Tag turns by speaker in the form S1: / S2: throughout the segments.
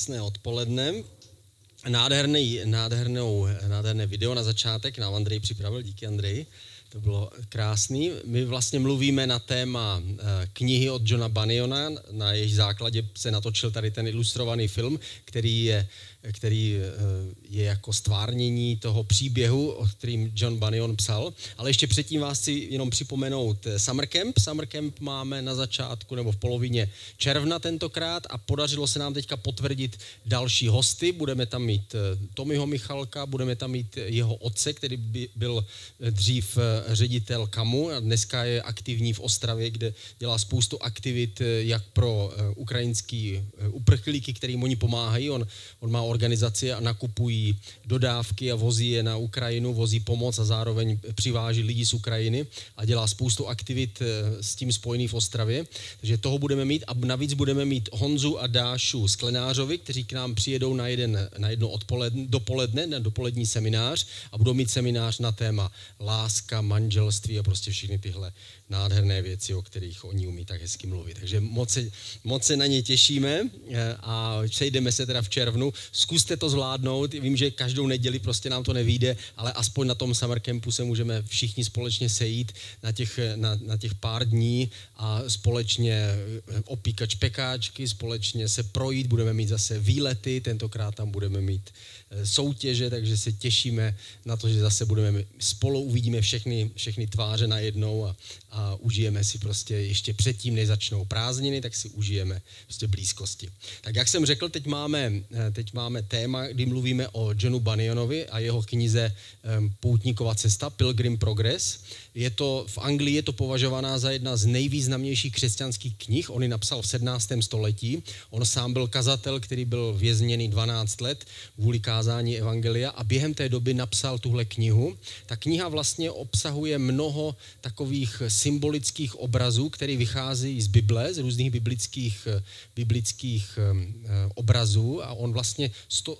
S1: Krásné odpoledne. Nádherný, nádhernou, nádherné video na začátek nám Andrej připravil, díky Andrej. To bylo krásný. My vlastně mluvíme na téma eh, knihy od Johna Baniona, na jejich základě se natočil tady ten ilustrovaný film, který je který eh, je jako stvárnění toho příběhu, o kterým John Bunyan psal. Ale ještě předtím vás chci jenom připomenout eh, Summer Camp. Summer Camp máme na začátku nebo v polovině června tentokrát a podařilo se nám teďka potvrdit další hosty. Budeme tam mít Tomiho Michalka, budeme tam mít jeho otce, který by byl dřív ředitel KAMu a dneska je aktivní v Ostravě, kde dělá spoustu aktivit jak pro ukrajinský uprchlíky, kterým oni pomáhají. On, on má organizaci a nakupují dodávky a vozí je na Ukrajinu, vozí pomoc a zároveň přiváží lidi z Ukrajiny a dělá spoustu aktivit eh, s tím spojený v Ostravě. Takže toho budeme mít a navíc budeme mít Honzu a Dášu Sklenářovi, kteří k nám přijedou na, jeden, na jedno odpoledne, dopoledne, na dopolední seminář a budou mít seminář na téma láska, manželství a prostě všechny tyhle nádherné věci, o kterých oni umí tak hezky mluvit. Takže moc se, moc se na ně těšíme eh, a přejdeme se teda v červnu. Zkuste to zvládnout. Vím, že každou neděli prostě nám to nevíde, ale aspoň na tom summer campu se můžeme všichni společně sejít na těch, na, na těch pár dní a společně eh, opíkat špekáčky, společně se projít, budeme mít zase výlety, tentokrát tam budeme mít Eh, soutěže, takže se těšíme na to, že zase budeme spolu, uvidíme všechny, všechny tváře najednou a, a užijeme si prostě ještě předtím, než začnou prázdniny, tak si užijeme prostě blízkosti. Tak jak jsem řekl, teď máme, eh, teď máme téma, kdy mluvíme o Johnu Bunyonovi a jeho knize Poutníková cesta, Pilgrim Progress. Je to, v Anglii je to považovaná za jedna z nejvýznamnějších křesťanských knih. On ji napsal v 17. století. On sám byl kazatel, který byl vězněný 12 let kvůli kázání Evangelia a během té doby napsal tuhle knihu. Ta kniha vlastně obsahuje mnoho takových symbolických obrazů, které vychází z Bible, z různých biblických, biblických obrazů a on vlastně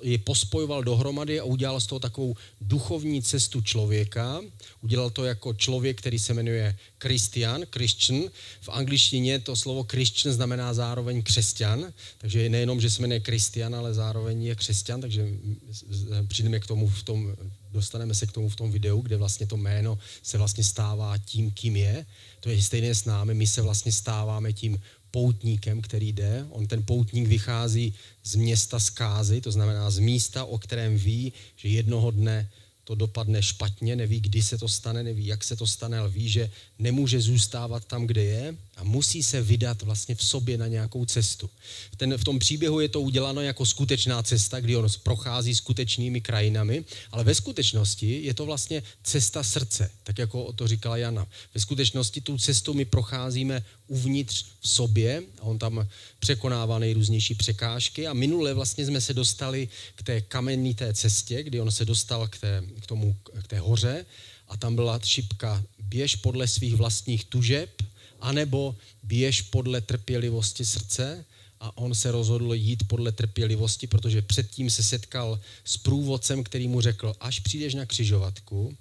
S1: je pospojoval dohromady a udělal z toho takovou duchovní cestu člověka. Udělal to jako člověk, který se jmenuje Christian, Christian. V angličtině to slovo Christian znamená zároveň křesťan, takže nejenom, že se jmenuje Christian, ale zároveň je křesťan, takže přijdeme k tomu v tom, dostaneme se k tomu v tom videu, kde vlastně to jméno se vlastně stává tím, kým je. To je stejné s námi, my se vlastně stáváme tím poutníkem, který jde. On ten poutník vychází z města zkázy, to znamená z místa, o kterém ví, že jednoho dne to dopadne špatně, neví, kdy se to stane, neví, jak se to stane, ale ví, že nemůže zůstávat tam, kde je a musí se vydat vlastně v sobě na nějakou cestu. Ten, v tom příběhu je to uděláno jako skutečná cesta, kdy on prochází skutečnými krajinami, ale ve skutečnosti je to vlastně cesta srdce, tak jako to říkala Jana. Ve skutečnosti tu cestu my procházíme uvnitř v sobě a on tam překonává nejrůznější překážky a minule vlastně jsme se dostali k té kamenné té cestě, kdy on se dostal k té, k tomu, k té hoře a tam byla šipka běž podle svých vlastních tužeb, anebo běž podle trpělivosti srdce. A on se rozhodl jít podle trpělivosti, protože předtím se setkal s průvodcem, který mu řekl, až přijdeš na křižovatku,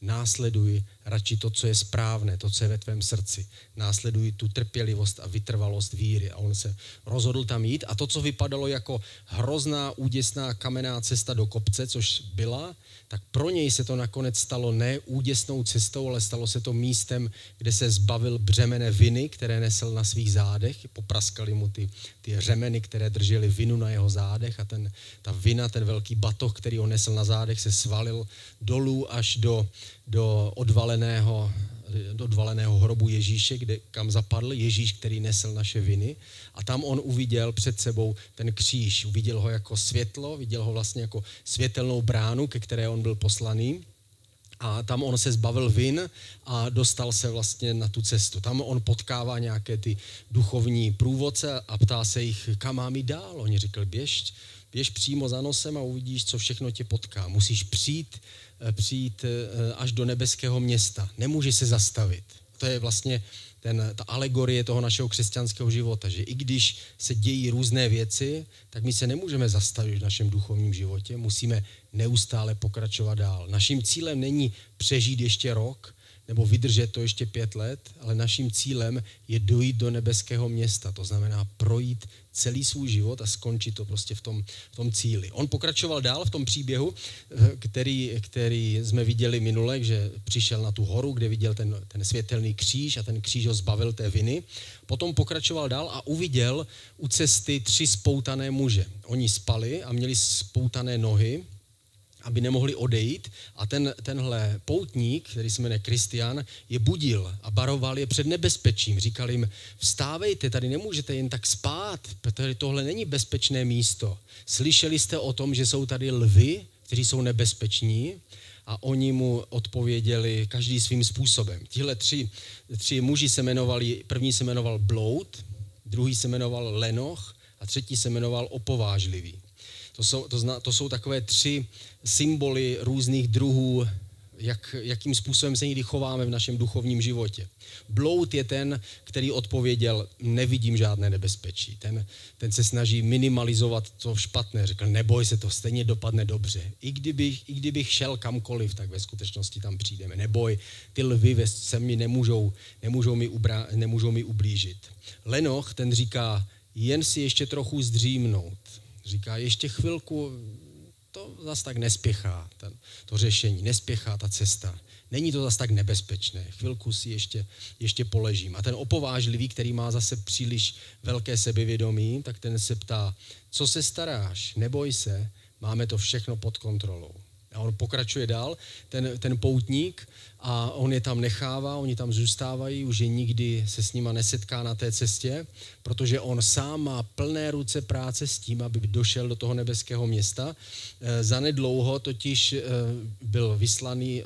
S1: následuj radši to, co je správné, to, co je ve tvém srdci. Následuj tu trpělivost a vytrvalost víry. A on se rozhodl tam jít. A to, co vypadalo jako hrozná, úděsná kamenná cesta do kopce, což byla, tak pro něj se to nakonec stalo ne úděsnou cestou, ale stalo se to místem, kde se zbavil břemene viny, které nesl na svých zádech. Popraskali mu ty, ty řemeny, které držely vinu na jeho zádech a ten, ta vina, ten velký batoh, který on nesl na zádech, se svalil dolů až do, do odvaleného do odvaleného hrobu Ježíše, kde, kam zapadl Ježíš, který nesl naše viny. A tam on uviděl před sebou ten kříž. Uviděl ho jako světlo, viděl ho vlastně jako světelnou bránu, ke které on byl poslaný. A tam on se zbavil vin a dostal se vlastně na tu cestu. Tam on potkává nějaké ty duchovní průvodce a ptá se jich, kam mám jít dál. Oni řekl, běž, běž přímo za nosem a uvidíš, co všechno tě potká. Musíš přijít Eh, přijít eh, až do nebeského města. Nemůže se zastavit. To je vlastně ten, ta alegorie toho našeho křesťanského života, že i když se dějí různé věci, tak my se nemůžeme zastavit v našem duchovním životě, musíme neustále pokračovat dál. Naším cílem není přežít ještě rok, nebo vydržet to ještě pět let, ale naším cílem je dojít do nebeského města. To znamená projít celý svůj život a skončit to prostě v tom, v tom cíli. On pokračoval dál v tom příběhu, eh, který, který jsme viděli minule, že přišel na tu horu, kde viděl ten, ten světelný kříž a ten kříž ho zbavil té viny. Potom pokračoval dál a uviděl u cesty tři spoutané muže. Oni spali a měli spoutané nohy, aby nemohli odejít a ten, tenhle poutník, který se jmenuje Kristian, je budil a baroval je před nebezpečím. Říkal jim, vstávejte, tady nemůžete jen tak spát, protože tohle není bezpečné místo. Slyšeli jste o tom, že jsou tady lvy, kteří jsou nebezpeční a oni mu odpověděli každý svým způsobem. Tihle tři, tři muži se jmenovali, první se jmenoval Bloud, druhý se jmenoval Lenoch a třetí se jmenoval Opovážlivý. To jsou, to, zna, to jsou takové tři symboly různých druhů, jak, jakým způsobem se někdy chováme v našem duchovním životě. Bloud je ten, který odpověděl, nevidím žádné nebezpečí. Ten, ten se snaží minimalizovat to špatné. Řekl, neboj se, to stejně dopadne dobře. I kdybych, I kdybych šel kamkoliv, tak ve skutečnosti tam přijdeme. Neboj, ty lvy se mi nemůžou, nemůžou, mi ubra, nemůžou mi ublížit. Lenoch, ten říká, jen si ještě trochu zdřímnout Říká, ještě chvilku, to zas tak nespěchá, ten, to řešení, nespěchá ta cesta. Není to zas tak nebezpečné. Chvilku si ještě, ještě poležím. A ten opovážlivý, který má zase příliš velké sebevědomí, tak ten se ptá, co se staráš, neboj se, máme to všechno pod kontrolou. A on pokračuje dál, ten, ten poutník, a on je tam nechává, oni tam zůstávají, už je nikdy se s nima nesetká na té cestě, protože on sám má plné ruce práce s tím, aby došel do toho nebeského města. E, zanedlouho totiž e, byl vyslaný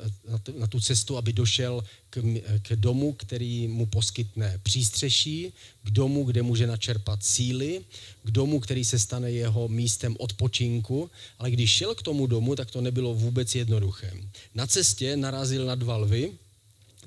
S1: na tu cestu, aby došel k, k domu, který mu poskytne přístřeší, k domu, kde může načerpat síly, k domu, který se stane jeho místem odpočinku, ale když šel k tomu domu, tak to nebylo vůbec jednoduché. Na cestě narazil na dva lvy,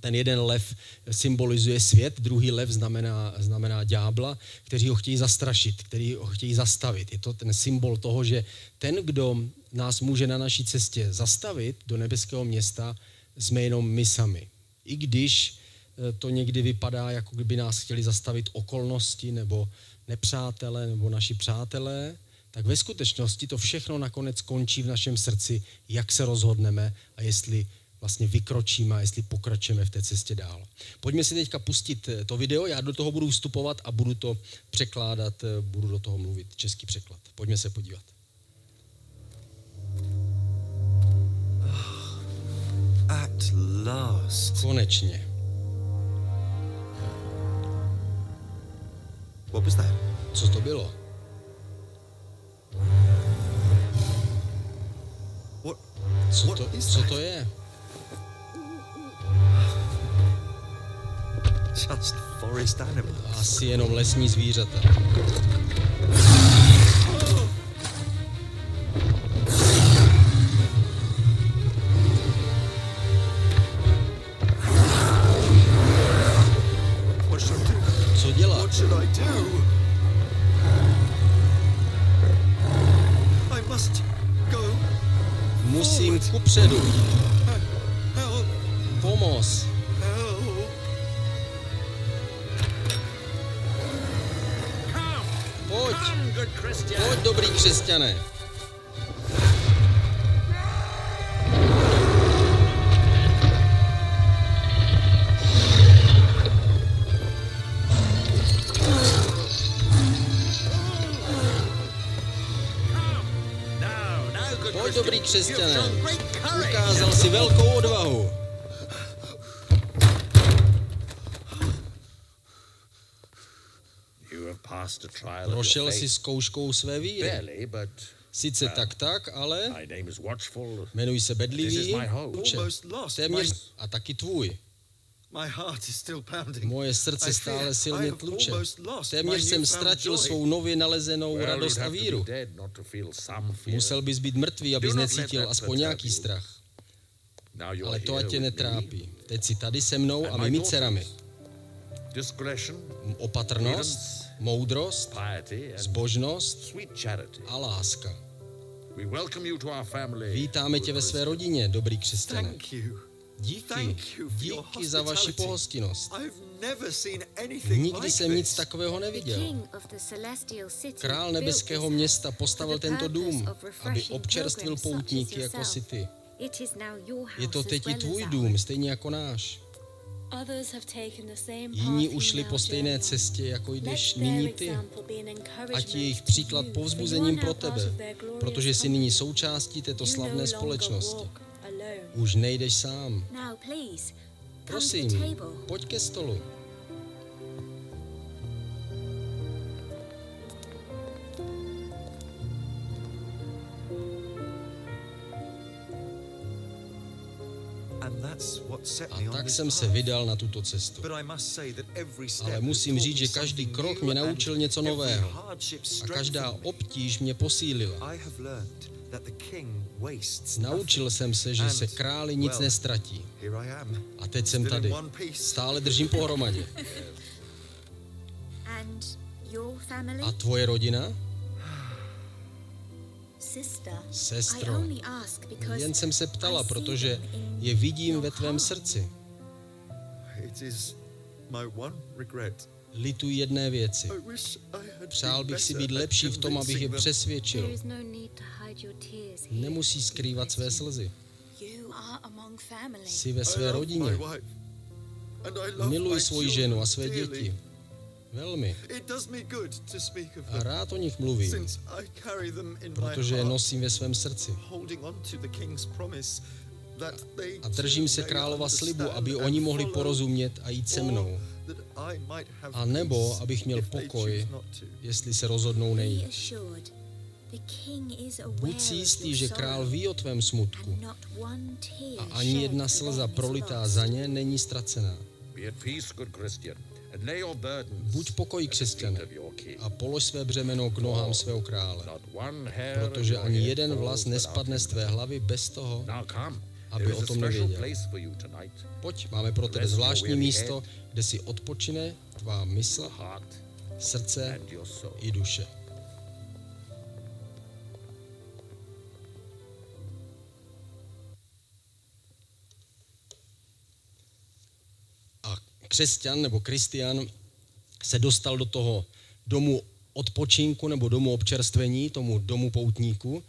S1: ten jeden lev symbolizuje svět, druhý lev znamená, znamená ďábla, kteří ho chtějí zastrašit, kteří ho chtějí zastavit. Je to ten symbol toho, že ten, kdo nás může na naší cestě zastavit do nebeského města, jsme jenom my sami. I když eh, to někdy vypadá, jako kdyby nás chtěli zastavit okolnosti nebo nepřátelé nebo naši přátelé, tak ve skutečnosti to všechno nakonec končí v našem srdci, jak se rozhodneme a jestli vlastně vykročíme a jestli pokračujeme v té cestě dál. Pojďme si teďka pustit eh, to video, já do toho budu vstupovat a budu to překládat, eh, budu do toho mluvit, český překlad. Pojďme se podívat. At last. Konečně. What was that? Co to bylo? What, co, to, co to je? Just forest animals. Asi jenom lesní zvířata. Prošel jsi zkouškou své víry. Sice uh, tak tak, ale jmenuji se bedlivý, téměř a taky tvůj. Moje srdce stále silně tluče. Téměř jsem ztratil svou nově nalezenou radost a víru. Musel bys být mrtvý, abys necítil aspoň nějaký strach. Ale to ať tě netrápí. Teď si tady se mnou a mými dcerami. Opatrnost, moudrost, zbožnost a láska. Vítáme tě ve své rodině, dobrý křesťané. Díky, díky za vaši pohostinnost.
S2: I've never seen anything
S1: Nikdy
S2: like
S1: jsem nic
S2: this.
S1: takového neviděl. Král nebeského města postavil tento dům, aby občerstvil poutníky jako si ty. Je to teď i tvůj dům, stejně jako náš. Jiní ušli po stejné cestě, jako jdeš nyní ty. Ať je jejich příklad povzbuzením pro tebe, protože jsi nyní součástí této
S3: no
S1: slavné společnosti. Už nejdeš sám. Prosím, pojď ke stolu. A tak jsem se vydal na tuto cestu.
S2: But I must say that every step
S1: Ale musím říct, že každý krok mě naučil něco
S2: every
S1: nového.
S2: hardship
S1: A každá obtíž mě posílila.
S2: I have learned that the king wastes
S1: Naučil jsem se, že
S2: And,
S1: se králi nic
S2: well,
S1: nestratí.
S2: Here I am.
S1: A teď jsem tady.
S2: one piece.
S1: Stále držím pohromadě.
S4: And your family?
S1: A tvoje rodina?
S4: Sister, I
S1: Sestro,
S4: only ask because
S1: jen jsem se ptala, protože je vidím ve tvém srdci.
S2: It is my one regret.
S1: Lituji jedné věci. Přál bych si být lepší v tom, abych je přesvědčil.
S4: No.
S1: Nemusí skrývat své slzy.
S3: You are among family.
S1: Jsi ve své rodině. Miluji svoji ženu a své děti. Velmi. A rád o nich mluvím, protože je nosím ve svém srdci. A držím se králova slibu, aby oni mohli porozumět a jít se mnou. A nebo, abych měl pokoj, jestli se rozhodnou nejít. Buď si jistý, že král ví o tvém smutku a ani jedna slza prolitá za ně není ztracená.
S5: Be at peace, good Christian,
S1: Buď pokoj křesťané a polož své břemeno k nohám svého krále, protože ani jeden vlas nespadne z tvé hlavy bez toho, aby o tom nevěděl. Pojď, máme pro tebe zvláštní místo, kde si odpočine tvá mysl, srdce i duše. Křesťan nebo kristian se dostal do toho domu odpočinku nebo domu občerstvení, tomu domu poutníku.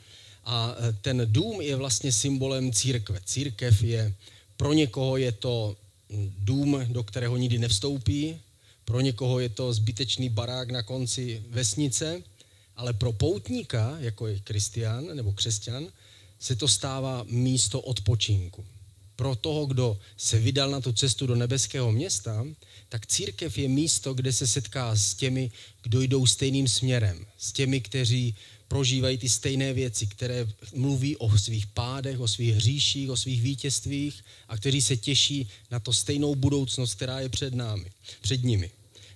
S1: A e, ten dům je vlastně symbolem církve. Církev je, pro někoho je to dům, do kterého nikdy nevstoupí, pro někoho je to zbytečný barák na konci vesnice, ale pro poutníka, jako je kristián nebo křesťan, se to stává místo odpočinku. Pro toho, kdo se vydal na tu cestu do nebeského města, tak církev je místo, kde se setká s těmi, kdo jdou stejným směrem, s těmi, kteří prožívají ty stejné věci, které mluví o svých pádech, o svých hříších, o svých vítězstvích a kteří se těší na to stejnou budoucnost, která je před námi, před nimi.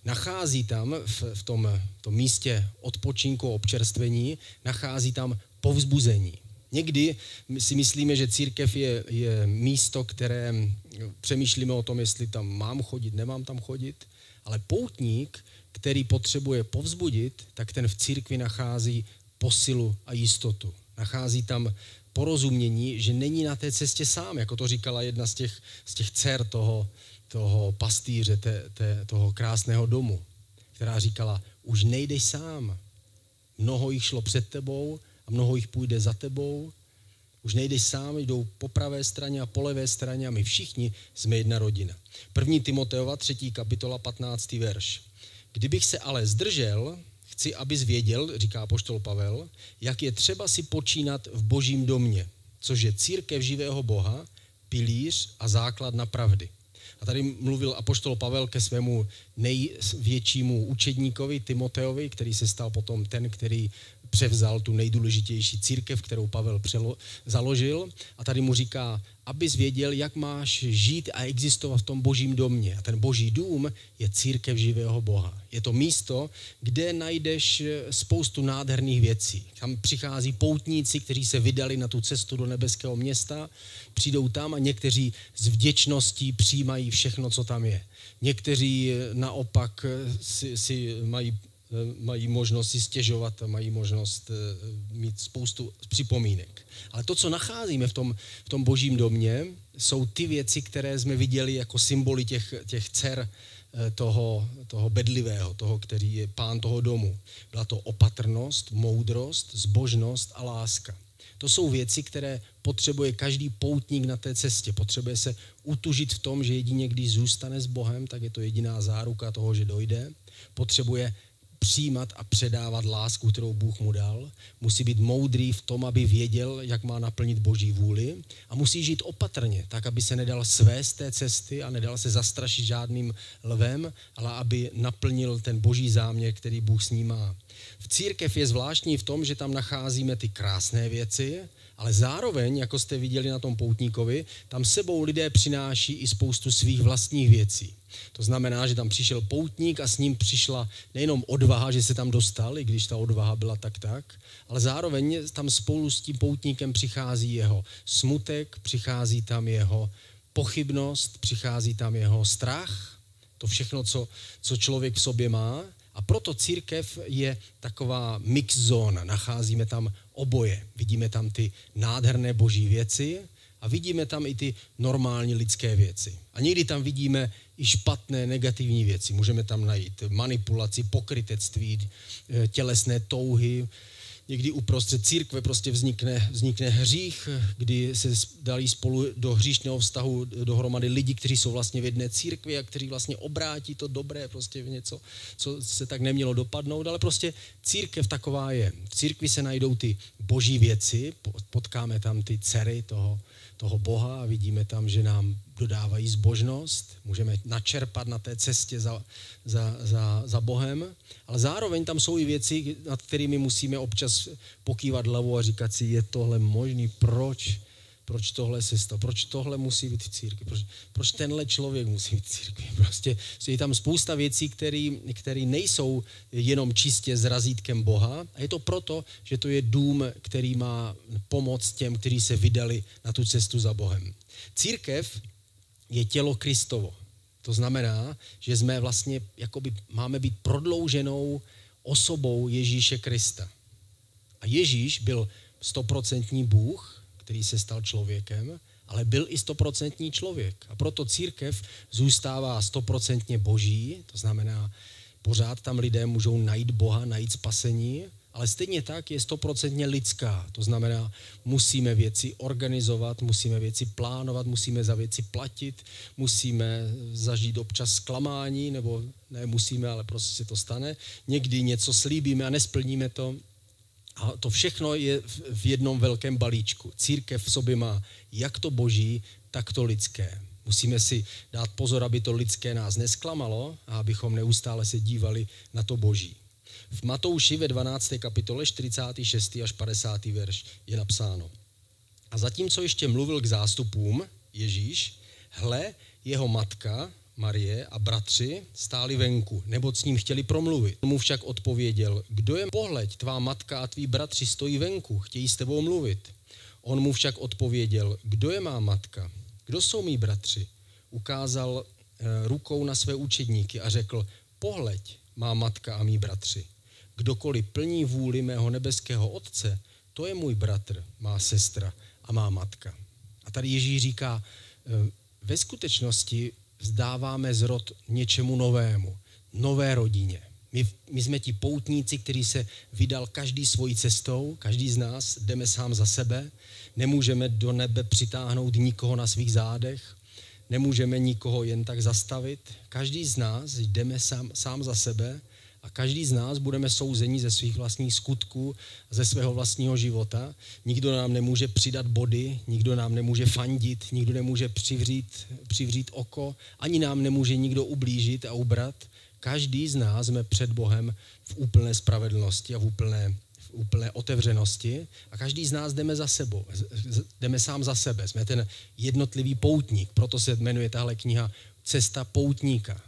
S1: Nachází tam v, v tom, tom místě odpočinku, občerstvení, nachází tam povzbuzení. Někdy si myslíme, že církev je, je místo, které přemýšlíme o tom, jestli tam mám chodit, nemám tam chodit, ale poutník, který potřebuje povzbudit, tak ten v církvi nachází posilu a jistotu. Nachází tam porozumění, že není na té cestě sám, jako to říkala jedna z těch, z těch dcer toho, toho pastýře, té, té, toho krásného domu, která říkala, už nejdeš sám. Mnoho jich šlo před tebou a mnoho jich půjde za tebou. Už nejdeš sám, jdou po pravé straně a po levé straně a my všichni jsme jedna rodina. První Timoteova, třetí kapitola, 15. verš. Kdybych se ale zdržel, chci, abys věděl, říká poštol Pavel, jak je třeba si počínat v božím domě, což je církev živého Boha, pilíř a základ na pravdy. A tady mluvil apoštol Pavel ke svému největšímu učedníkovi Timoteovi, který se stal potom ten, který převzal tu nejdůležitější církev, kterou Pavel přelo, založil. A tady mu říká, abys věděl, jak máš žít a existovat v tom božím domě. A ten boží dům je církev živého Boha. Je to místo, kde najdeš spoustu nádherných věcí. Tam přichází poutníci, kteří se vydali na tu cestu do nebeského města, přijdou tam a někteří s vděčností přijímají všechno, co tam je. Někteří naopak si, si mají mají možnost si stěžovat a mají možnost eh, mít spoustu připomínek. Ale to, co nacházíme v tom, v tom božím domě, jsou ty věci, které jsme viděli jako symboly těch, těch dcer eh, toho, toho bedlivého, toho, který je pán toho domu. Byla to opatrnost, moudrost, zbožnost a láska. To jsou věci, které potřebuje každý poutník na té cestě. Potřebuje se utužit v tom, že jedině když zůstane s Bohem, tak je to jediná záruka toho, že dojde. Potřebuje přijímat a předávat lásku, kterou Bůh mu dal. Musí být moudrý v tom, aby věděl, jak má naplnit Boží vůli. A musí žít opatrně, tak, aby se nedal své z té cesty a nedal se zastrašit žádným lvem, ale aby naplnil ten Boží záměr, který Bůh s ním má. V církev je zvláštní v tom, že tam nacházíme ty krásné věci, ale zároveň, jako jste viděli na tom poutníkovi, tam sebou lidé přináší i spoustu svých vlastních věcí. To znamená, že tam přišel poutník a s ním přišla nejenom odvaha, že se tam dostal, i když ta odvaha byla tak tak, ale zároveň tam spolu s tím poutníkem přichází jeho smutek, přichází tam jeho pochybnost, přichází tam jeho strach, to všechno, co, co člověk v sobě má. A proto církev je taková mix zóna. Nacházíme tam oboje. Vidíme tam ty nádherné boží věci a vidíme tam i ty normální lidské věci. A někdy tam vidíme i špatné, negativní věci. Můžeme tam najít manipulaci, pokrytectví, eh, tělesné touhy. Někdy uprostřed církve prostě vznikne, vznikne hřích, kdy se dali spolu do hříšného vztahu dohromady lidi, kteří jsou vlastně v jedné církvi a kteří vlastně obrátí to dobré prostě v něco, co se tak nemělo dopadnout, ale prostě církev taková je. V církvi se najdou ty boží věci, potkáme tam ty dcery toho, toho Boha a vidíme tam, že nám dodávají zbožnost, můžeme načerpat na té cestě za, za, za, za Bohem, ale zároveň tam jsou i věci, nad kterými musíme občas pokývat hlavou a říkat si, je tohle možný, proč? Proč tohle se stalo? Proč tohle musí být v církvi? Proč, proč tenhle člověk musí být v církvi? Prostě je tam spousta věcí, které nejsou jenom čistě s razítkem Boha. A je to proto, že to je dům, který má pomoc těm, kteří se vydali na tu cestu za Bohem. Církev je tělo Kristovo. To znamená, že jsme vlastně, jakoby máme být prodlouženou osobou Ježíše Krista. A Ježíš byl stoprocentní Bůh, který se stal člověkem, ale byl i stoprocentní člověk. A proto církev zůstává stoprocentně boží, to znamená, pořád tam lidé můžou najít Boha, najít spasení, ale stejně tak je stoprocentně lidská. To znamená, musíme věci organizovat, musíme věci plánovat, musíme za věci platit, musíme zažít občas zklamání, nebo ne musíme, ale prostě se to stane. Někdy něco slíbíme a nesplníme to. A to všechno je v jednom velkém balíčku. Církev v sobě má jak to boží, tak to lidské. Musíme si dát pozor, aby to lidské nás nesklamalo a abychom neustále se dívali na to boží. V Matouši ve 12. kapitole 46. až 50. verš je napsáno. A zatímco ještě mluvil k zástupům Ježíš, hle, jeho matka Marie a bratři stáli venku, nebo s ním chtěli promluvit. On mu však odpověděl, kdo je pohleď, tvá matka a tví bratři stojí venku, chtějí s tebou mluvit. On mu však odpověděl, kdo je má matka, kdo jsou mý bratři. Ukázal e, rukou na své učedníky a řekl, pohleď, má matka a mý bratři. Kdokoliv plní vůli mého nebeského Otce, to je můj bratr, má sestra a má matka. A tady Ježíš říká, e, ve skutečnosti vzdáváme zrod něčemu novému, nové rodině. My, my jsme ti poutníci, který se vydal každý svojí cestou, každý z nás jdeme sám za sebe, nemůžeme do nebe přitáhnout nikoho na svých zádech, nemůžeme nikoho jen tak zastavit. Každý z nás jdeme sám, sám za sebe a každý z nás budeme souzeni ze svých vlastních skutků, ze svého vlastního života. Nikdo nám nemůže přidat body, nikdo nám nemůže fandit, nikdo nemůže přivřít, přivřít oko, ani nám nemůže nikdo ublížit a ubrat. Každý z nás jsme před Bohem v úplné spravedlnosti a v úplné, úplné otevřenosti a každý z nás jdeme za sebou, jdeme sám za sebe. Jsme ten jednotlivý poutník, proto se jmenuje tahle kniha Cesta poutníka.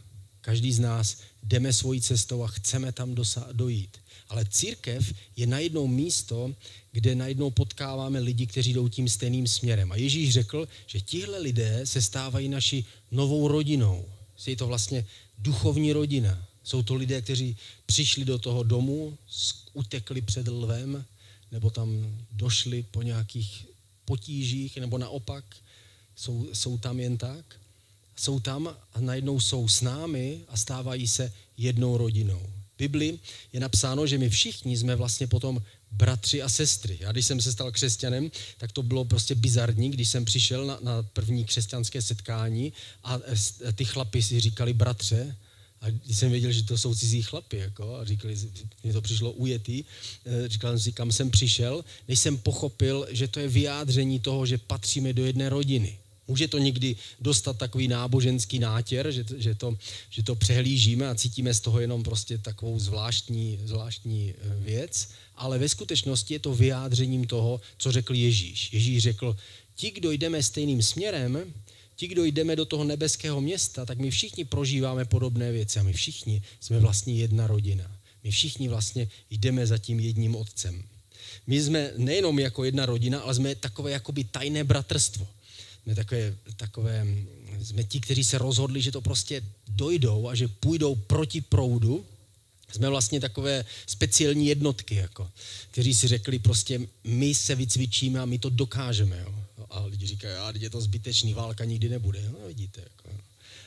S1: Každý z nás jdeme svojí cestou a chceme tam dosa- dojít. Ale církev je najednou místo, kde najednou potkáváme lidi, kteří jdou tím stejným směrem. A Ježíš řekl, že tihle lidé se stávají naší novou rodinou. Je to vlastně duchovní rodina. Jsou to lidé, kteří přišli do toho domu, utekli před lvem, nebo tam došli po nějakých potížích, nebo naopak jsou, jsou tam jen tak. Jsou tam a najednou jsou s námi a stávají se jednou rodinou. V Bibli je napsáno, že my všichni jsme vlastně potom bratři a sestry. Já když jsem se stal křesťanem, tak to bylo prostě bizarní, když jsem přišel na, na první křesťanské setkání a s- ty chlapi si říkali bratře, a když jsem věděl, že to jsou cizí chlapy, jako, a říkali, mě to přišlo ujetý, eh, říkal jsem si, kam jsem přišel, než jsem pochopil, že to je vyjádření toho, že patříme do jedné rodiny. Může to někdy dostat takový náboženský nátěr, že, to- že, to, že to přehlížíme a cítíme z toho jenom prostě takovou zvláštní, zvláštní eh, věc, ale ve skutečnosti je to vyjádřením toho, co řekl Ježíš. Ježíš řekl, ti, kdo jdeme stejným směrem, ti, kdo jdeme do toho nebeského města, tak my všichni prožíváme podobné věci a my všichni jsme vlastně jedna rodina. My všichni vlastně jdeme za tím jedním otcem. My jsme nejenom jako jedna rodina, ale jsme takové jakoby tajné bratrstvo. Jsme takové, takové, jsme ti, kteří se rozhodli, že to prostě dojdou a že půjdou proti proudu. Jsme vlastně takové speciální jednotky, jako, kteří si řekli prostě, my se vycvičíme a my to dokážeme. Jo. A lidi říkají, a je to zbytečný, válka nikdy nebude. No, vidíte, jako.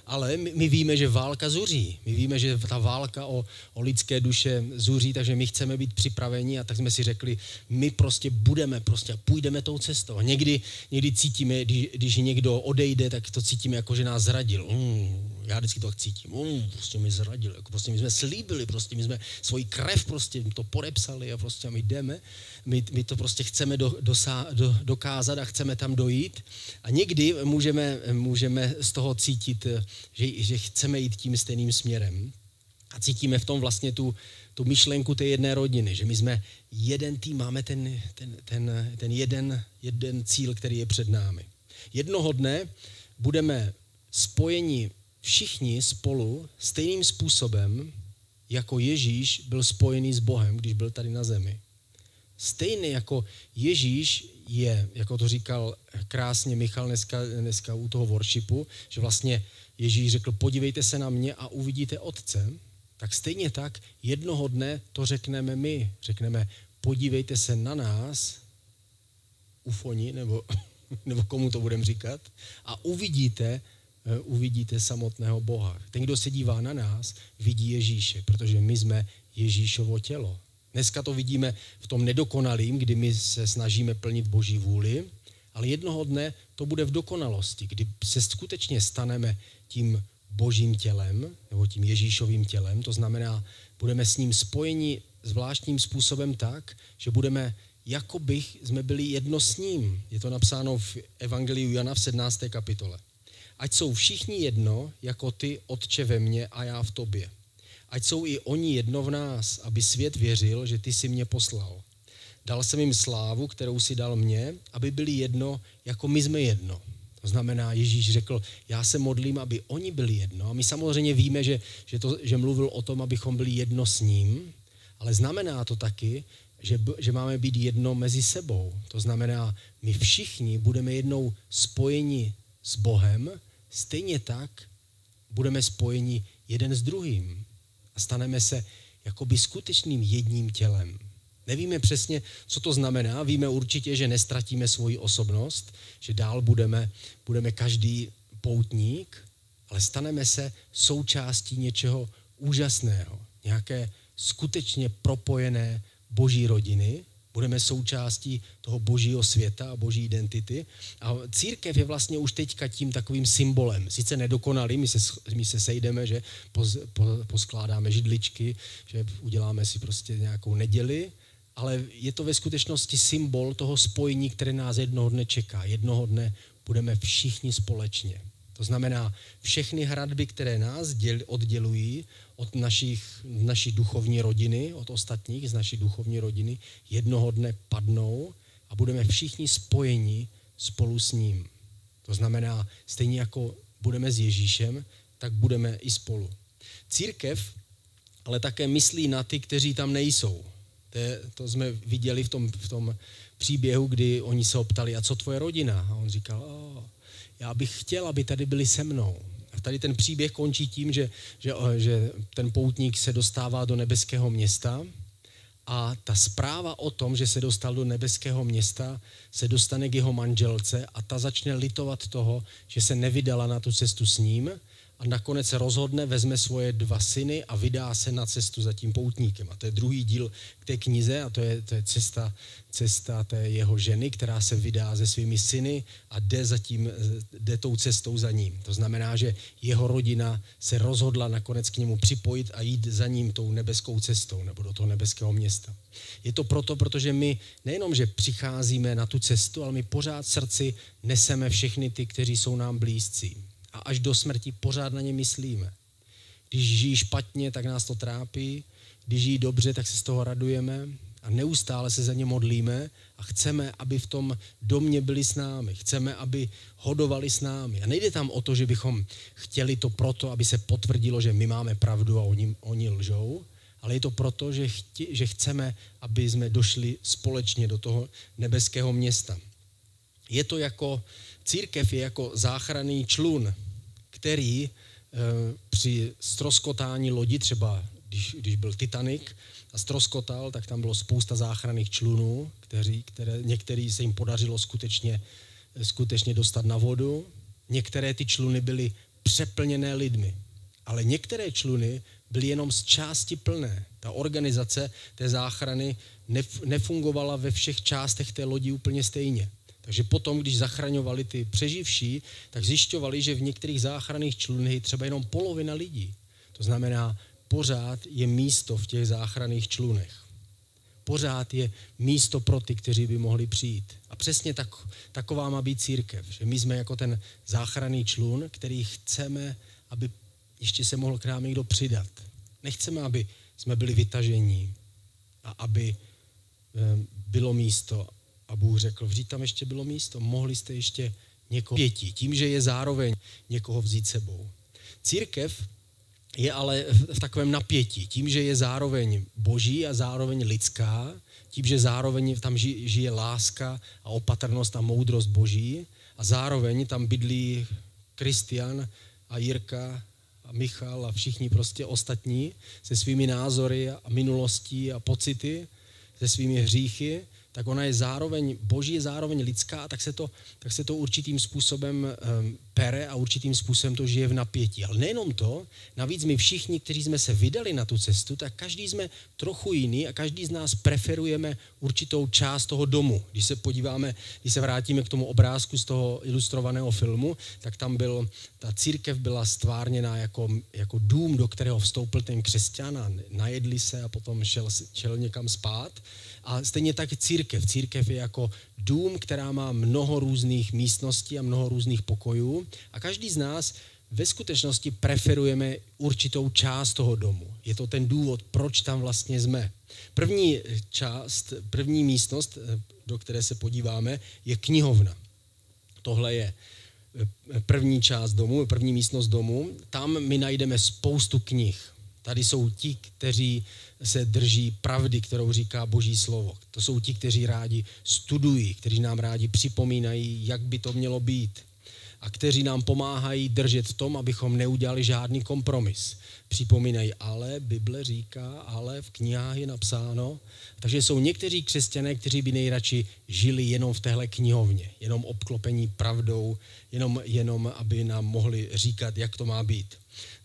S1: Ale my, my víme, že válka zuří. My víme, že ta válka o, o lidské duše zuří, takže my chceme být připraveni a tak jsme si řekli, my prostě budeme, prostě půjdeme tou cestou. Někdy, někdy cítíme, když, když někdo odejde, tak to cítíme jako, že nás zradil. Mm, já vždycky to tak cítím. Mm, prostě mi zradil. Jako prostě my jsme slíbili, prostě my jsme svoji krev prostě to podepsali a prostě my jdeme. My, my to prostě chceme do, dosá, do, dokázat a chceme tam dojít. A někdy můžeme, můžeme z toho cítit, že, že chceme jít tím stejným směrem. A cítíme v tom vlastně tu, tu myšlenku té jedné rodiny, že my jsme jeden tým, máme ten, ten, ten, ten jeden, jeden cíl, který je před námi. Jednoho dne budeme spojeni všichni spolu stejným způsobem, jako Ježíš byl spojený s Bohem, když byl tady na zemi. Stejný jako Ježíš je, jako to říkal krásně Michal dneska, dneska u toho worshipu, že vlastně Ježíš řekl, podívejte se na mě a uvidíte Otce, tak stejně tak jednoho dne to řekneme my. Řekneme, podívejte se na nás, ufoni, nebo, nebo komu to budeme říkat, a uvidíte, uvidíte samotného Boha. Ten, kdo se dívá na nás, vidí Ježíše, protože my jsme Ježíšovo tělo. Dneska to vidíme v tom nedokonalým, kdy my se snažíme plnit Boží vůli, ale jednoho dne to bude v dokonalosti, kdy se skutečně staneme tím božím tělem, nebo tím Ježíšovým tělem, to znamená, budeme s ním spojeni zvláštním způsobem tak, že budeme, jako bych jsme byli jedno s ním. Je to napsáno v Evangeliu Jana v 17. kapitole. Ať jsou všichni jedno, jako ty, Otče ve mně a já v tobě. Ať jsou i oni jedno v nás, aby svět věřil, že ty jsi mě poslal. Dal jsem jim slávu, kterou si dal mě, aby byli jedno, jako my jsme jedno. To znamená, Ježíš řekl, já se modlím, aby oni byli jedno. A my samozřejmě víme, že, že, to, že mluvil o tom, abychom byli jedno s ním, ale znamená to taky, že, že máme být jedno mezi sebou. To znamená, my všichni budeme jednou spojeni s Bohem, stejně tak budeme spojeni jeden s druhým a staneme se jakoby skutečným jedním tělem. Nevíme přesně, co to znamená. Víme určitě, že nestratíme svoji osobnost, že dál budeme, budeme každý poutník, ale staneme se součástí něčeho úžasného, nějaké skutečně propojené boží rodiny, budeme součástí toho božího světa a boží identity. A církev je vlastně už teďka tím takovým symbolem. Sice nedokonalý, my se, my se sejdeme, že poz, po, poskládáme židličky, že uděláme si prostě nějakou neděli, ale je to ve skutečnosti symbol toho spojení, které nás jednoho dne čeká. Jednoho dne budeme všichni společně. To znamená, všechny hradby, které nás děl, oddělují od našich, naší duchovní rodiny, od ostatních z naší duchovní rodiny, jednoho dne padnou a budeme všichni spojeni spolu s ním. To znamená, stejně jako budeme s Ježíšem, tak budeme i spolu. Církev ale také myslí na ty, kteří tam nejsou. To, je, to jsme viděli v tom, v tom příběhu, kdy oni se optali, a co tvoje rodina? A on říkal, o, já bych chtěl, aby tady byli se mnou. A tady ten příběh končí tím, že, že, že ten poutník se dostává do nebeského města a ta zpráva o tom, že se dostal do nebeského města, se dostane k jeho manželce a ta začne litovat toho, že se nevydala na tu cestu s ním a nakonec se rozhodne, vezme svoje dva syny a vydá se na cestu za tím poutníkem. A to je druhý díl k té knize a to je, to je cesta, cesta té jeho ženy, která se vydá se svými syny a jde, za tím, jde tou cestou za ním. To znamená, že jeho rodina se rozhodla nakonec k němu připojit a jít za ním tou nebeskou cestou nebo do toho nebeského města. Je to proto, protože my nejenom, že přicházíme na tu cestu, ale my pořád srdci neseme všechny ty, kteří jsou nám blízcí a až do smrti pořád na ně myslíme. Když žijí špatně, tak nás to trápí, když žijí dobře, tak se z toho radujeme a neustále se za ně modlíme a chceme, aby v tom domě byli s námi. Chceme, aby hodovali s námi. A nejde tam o to, že bychom chtěli to proto, aby se potvrdilo, že my máme pravdu a oni, oni lžou, ale je to proto, že, chtě, že chceme, aby jsme došli společně do toho nebeského města. Je to jako, církev je jako záchranný člun, který e, při stroskotání lodi, třeba když, když byl Titanic a stroskotal, tak tam bylo spousta záchranných člunů, kteří, které, některý se jim podařilo skutečně, skutečně dostat na vodu. Některé ty čluny byly přeplněné lidmi, ale některé čluny byly jenom z části plné. Ta organizace té záchrany nef, nefungovala ve všech částech té lodi úplně stejně. Takže potom, když zachraňovali ty přeživší, tak zjišťovali, že v některých záchranných člunech třeba jenom polovina lidí. To znamená, pořád je místo v těch záchranných člunech. Pořád je místo pro ty, kteří by mohli přijít. A přesně tak, taková má být církev, že my jsme jako ten záchranný člun, který chceme, aby ještě se mohl k nám někdo přidat. Nechceme, aby jsme byli vytažení a aby bylo místo, a Bůh řekl, vždyť tam ještě bylo místo, mohli jste ještě někoho pěti, tím, že je zároveň někoho vzít sebou. Církev je ale v takovém napětí, tím, že je zároveň boží a zároveň lidská, tím, že zároveň tam žije láska a opatrnost a moudrost boží a zároveň tam bydlí Kristian a Jirka a Michal a všichni prostě ostatní se svými názory a minulostí a pocity, se svými hříchy tak ona je zároveň boží, je zároveň lidská, tak se to, tak se to určitým způsobem um, pere a určitým způsobem to žije v napětí. Ale nejenom to, navíc my všichni, kteří jsme se vydali na tu cestu, tak každý jsme trochu jiný a každý z nás preferujeme určitou část toho domu. Když se podíváme, když se vrátíme k tomu obrázku z toho ilustrovaného filmu, tak tam byl, ta církev byla stvárněná jako, jako dům, do kterého vstoupil ten křesťan a najedli se a potom šel, šel někam spát. A stejně tak církev. Církev je jako dům, která má mnoho různých místností a mnoho různých pokojů a každý z nás ve skutečnosti preferujeme určitou část toho domu. Je to ten důvod, proč tam vlastně jsme. První část, první místnost, do které se podíváme, je knihovna. Tohle je první část domu, první místnost domu. Tam my najdeme spoustu knih. Tady jsou ti, kteří se drží pravdy, kterou říká Boží slovo. To jsou ti, kteří rádi studují, kteří nám rádi připomínají, jak by to mělo být a kteří nám pomáhají držet v tom, abychom neudělali žádný kompromis. Připomínají, ale Bible říká, ale v knihách je napsáno. Takže jsou někteří křesťané, kteří by nejradši žili jenom v téhle knihovně, jenom obklopení pravdou, jenom, jenom aby nám mohli říkat, jak to má být.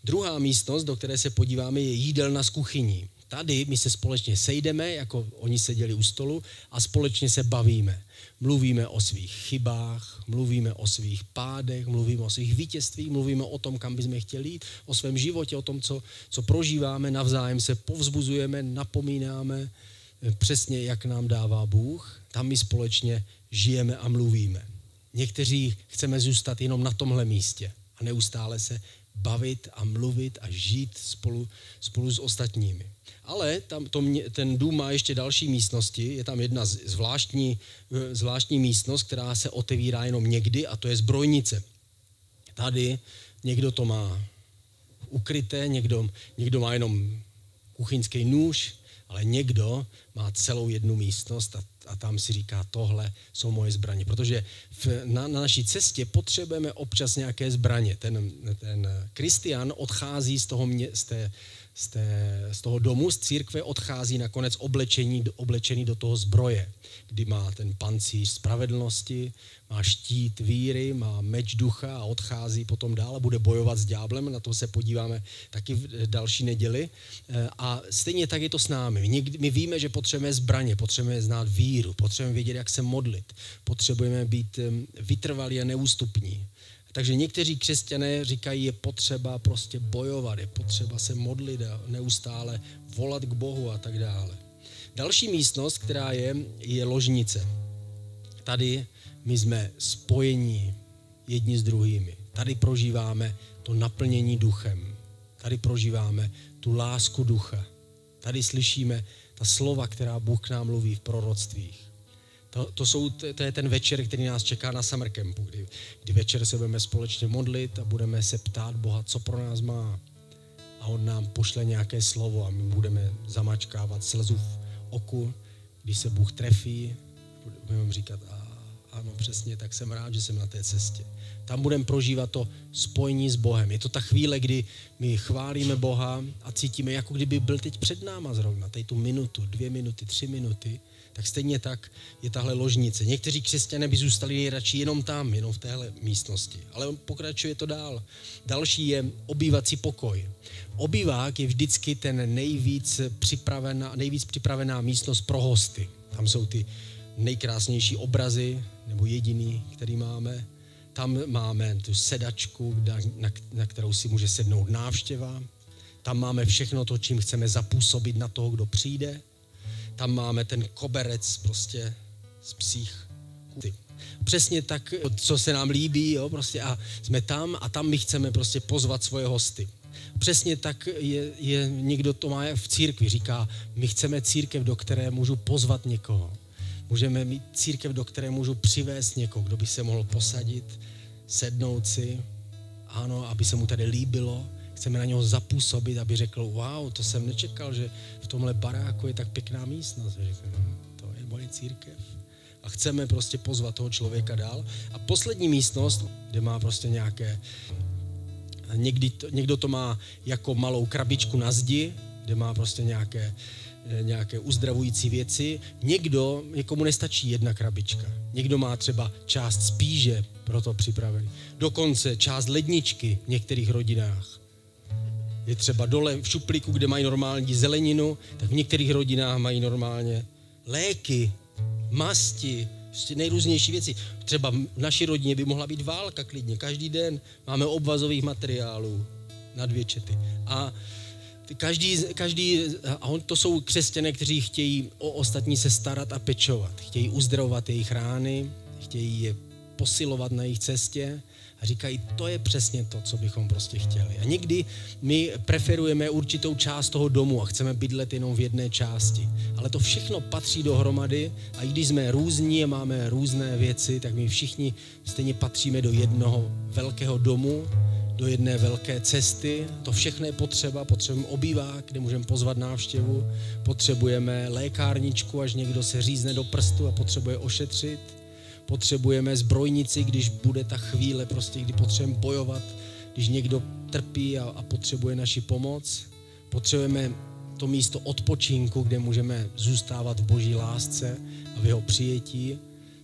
S1: Druhá místnost, do které se podíváme, je jídelna s kuchyní. Tady my se společně sejdeme, jako oni seděli u stolu a společně se bavíme. Mluvíme o svých chybách, mluvíme o svých pádech, mluvíme o svých vítězstvích, mluvíme o tom, kam bychom chtěli jít, o svém životě, o tom, co, co prožíváme, navzájem se povzbuzujeme, napomínáme eh, přesně, jak nám dává Bůh. Tam my společně žijeme a mluvíme. Někteří chceme zůstat jenom na tomhle místě a neustále se bavit a mluvit a žít spolu, spolu s ostatními. Ale tam to mě, ten dům má ještě další místnosti. Je tam jedna zvláštní, eh, zvláštní místnost, která se otevírá jenom někdy a to je zbrojnice. Tady někdo to má ukryté, někdo, někdo má jenom kuchyňský nůž, ale někdo má celou jednu místnost a a tam si říká, tohle jsou moje zbraně. Protože v, na, na naší cestě potřebujeme občas nějaké zbraně. Ten, ten Kristian odchází z toho, mě, z, té, z, té, z toho domu, z církve, odchází nakonec oblečení, oblečený do toho zbroje, kdy má ten pancíř spravedlnosti, má štít víry, má meč ducha a odchází potom dál a bude bojovat s ďáblem, na to se podíváme taky v další neděli. Eh, A stejně tak je to s námi. My víme, že potřebujeme zbraně, potřebujeme znát víru, potřebujeme vědět, jak se modlit, potřebujeme být vytrvalí a neústupní. Takže někteří křesťané říkají, je potřeba prostě bojovat, je potřeba se modlit a neustále volat k Bohu a tak dále. Další místnost, která je, je ložnice. Tady my jsme spojení jedni s druhými. Tady prožíváme to naplnění duchem. Tady prožíváme tu lásku ducha. Tady slyšíme ta slova, která Bůh k nám mluví v proroctvích. To, to, jsou, to je ten večer, který nás čeká na summer campu, kdy, kdy večer se budeme společně modlit a budeme se ptát Boha, co pro nás má. A on nám pošle nějaké slovo a my budeme zamačkávat slzu v oku, když se Bůh trefí, budeme říkat, a, ano, přesně, tak jsem rád, že jsem na té cestě. Tam budeme prožívat to spojení s Bohem. Je to ta chvíle, kdy my chválíme Boha a cítíme, jako kdyby byl teď před náma zrovna, tady tu minutu, dvě minuty, tři minuty, tak stejně tak je tahle ložnice. Někteří křesťané by zůstali nejradši jenom tam, jenom v téhle místnosti. Ale pokračuje to dál. Další je obývací pokoj. Obývák je vždycky ten nejvíc připravená, nejvíc připravená místnost pro hosty. Tam jsou ty nejkrásnější obrazy, nebo jediný, který máme. Tam máme tu sedačku, na, na, na kterou si může sednout návštěva. Tam máme všechno to, čím chceme zapůsobit na toho, kdo přijde. Tam máme ten koberec prostě z psích kůty. Přesně tak, co se nám líbí, jo, prostě a jsme tam a tam my chceme prostě pozvat svoje hosty. Přesně tak je, je někdo to má v církvi, říká, my chceme církev, do které můžu pozvat někoho. Můžeme mít církev, do které můžu přivést někoho, kdo by se mohl posadit, sednout si, ano, aby se mu tady líbilo. Chceme na něho zapůsobit, aby řekl, wow, to jsem nečekal, že v tomhle baráku je tak pěkná místnost. Řekl, no, to je moje církev. A chceme prostě pozvat toho člověka dál. A poslední místnost, kde má prostě nějaké, někdy, to- někdo to má jako malou krabičku na zdi, kde má prostě nějaké, eh, nějaké uzdravující věci. Někdo, někomu nestačí jedna krabička. Někdo má třeba část spíže pro to připravený. Dokonce část ledničky v některých rodinách. Je třeba dole v šuplíku, kde mají normální zeleninu, tak v některých rodinách mají normálně léky, masti, prostě nejrůznější věci. Třeba v naší rodině by mohla být válka klidně. Každý den máme obvazových materiálů na dvě čety. A každý, každý, a on, to jsou křesťané, kteří chtějí o ostatní se starat a pečovat. Chtějí uzdravovat jejich rány, chtějí je posilovat na jejich cestě říkají, to je přesně to, co bychom prostě chtěli. A někdy my preferujeme určitou část toho domu a chceme bydlet jenom v jedné části. Ale to všechno patří dohromady a i když jsme různí a máme různé věci, tak my všichni stejně patříme do jednoho velkého domu, do jedné velké cesty. To všechno je potřeba. Potřebujeme obývák, kde můžeme pozvat návštěvu. Potřebujeme lékárničku, až někdo se řízne do prstu a potřebuje ošetřit. Potřebujeme zbrojnici, když bude ta chvíle, prostě, kdy potřebujeme bojovat, když někdo trpí a, a potřebuje naši pomoc. Potřebujeme to místo odpočinku, kde můžeme zůstávat v boží lásce a v jeho přijetí.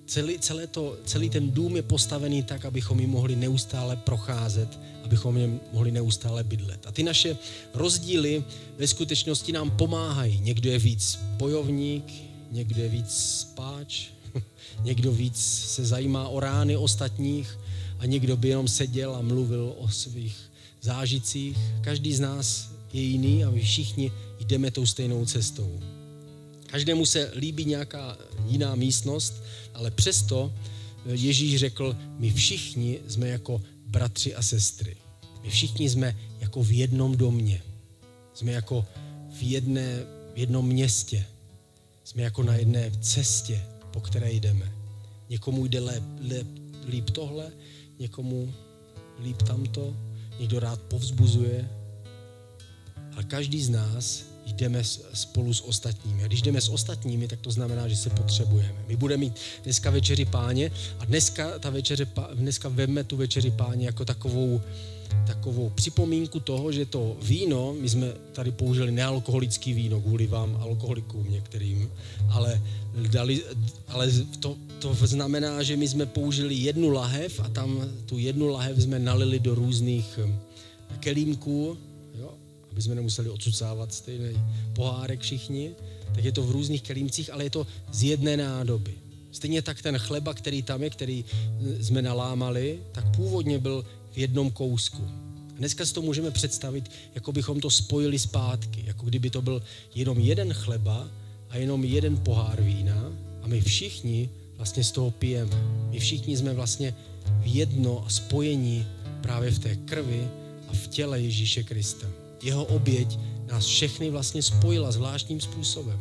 S1: Celý, celé to, celý ten dům je postavený tak, abychom ji mohli neustále procházet, abychom je mohli neustále bydlet. A ty naše rozdíly ve skutečnosti nám pomáhají. Někdo je víc bojovník, někdo je víc spáč, někdo víc se zajímá o rány ostatních a někdo by jenom seděl a mluvil o svých zážitcích. Každý z nás je jiný a my všichni jdeme tou stejnou cestou. Každému se líbí nějaká jiná místnost, ale přesto Ježíš řekl, my všichni jsme jako bratři a sestry. My všichni jsme jako v jednom domě. Jsme jako v, jedné, v jednom městě. Jsme jako na jedné cestě, po které jdeme. Někomu jde lép, lép, líp tohle, někomu líp tamto, někdo rád povzbuzuje. A každý z nás jdeme spolu s ostatními. A když jdeme s ostatními, tak to znamená, že se potřebujeme. My budeme mít dneska večeři páně a dneska, ta večeře, dneska veme tu večeři páně jako takovou, takovou připomínku toho, že to víno, my jsme tady použili nealkoholický víno kvůli vám, alkoholikům některým, ale, dali, ale to, to znamená, že my jsme použili jednu lahev a tam tu jednu lahev jsme nalili do různých hm, kelímků, jo, aby jsme nemuseli odsucávat stejný pohárek všichni, tak je to v různých kelímcích, ale je to z jedné nádoby. Stejně tak ten chleba, který tam je, který eh, jsme nalámali, tak původně byl v jednom kousku. A dneska si to můžeme představit, jako bychom to spojili zpátky, jako kdyby to byl jenom jeden chleba a jenom jeden pohár vína a my všichni vlastně z toho pijeme. My všichni jsme vlastně v jedno a spojení právě v té krvi a v těle Ježíše Krista. Jeho oběť nás všechny vlastně spojila zvláštním způsobem.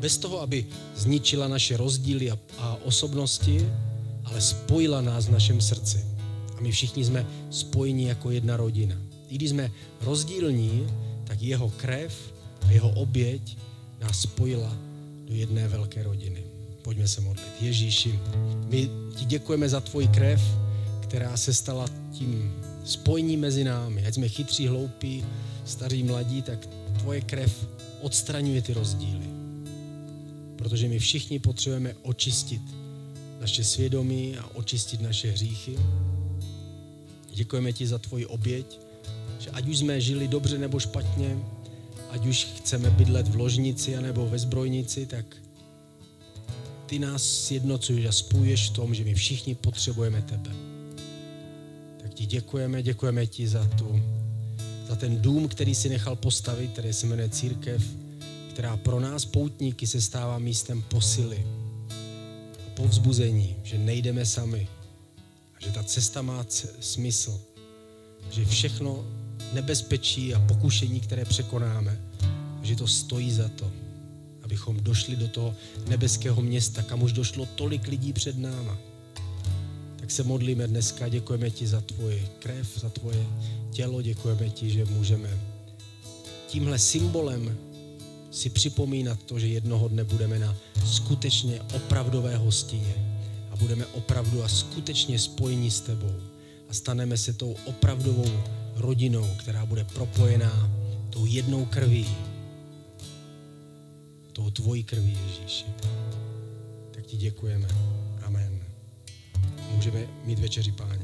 S1: Bez toho, aby zničila naše rozdíly a, a osobnosti, ale spojila nás v našem srdci. A my všichni jsme spojeni jako jedna rodina. I když jsme rozdílní, tak jeho krev a jeho oběť nás spojila do jedné velké rodiny. Pojďme se modlit. Ježíši, my ti děkujeme za tvoji krev, která se stala tím spojením mezi námi. Ať jsme chytří, hloupí, staří, mladí, tak tvoje krev odstraňuje ty rozdíly. Protože my všichni potřebujeme očistit naše svědomí a očistit naše hříchy. Děkujeme ti za tvoji oběť, že ať už jsme žili dobře nebo špatně, ať už chceme bydlet v ložnici nebo ve zbrojnici, tak ty nás sjednocuješ a spojuješ v tom, že my všichni potřebujeme tebe. Tak ti děkujeme, děkujeme ti za, tu, za ten dům, který si nechal postavit, který se jmenuje církev, která pro nás poutníky se stává místem posily a povzbuzení, že nejdeme sami a že ta cesta má smysl, že všechno nebezpečí a pokušení, které překonáme, že to stojí za to, abychom došli do toho nebeského města, kam už došlo tolik lidí před náma. Tak se modlíme dneska, děkujeme ti za tvoji krev, za tvoje tělo, děkujeme ti, že můžeme tímhle symbolem si připomínat to, že jednoho dne budeme na skutečně opravdové hostině budeme opravdu a skutečně spojeni s tebou a staneme se tou opravdovou rodinou, která bude propojená tou jednou krví, tou tvojí krví, Ježíši. Tak ti děkujeme. Amen. Můžeme mít večeři, páni.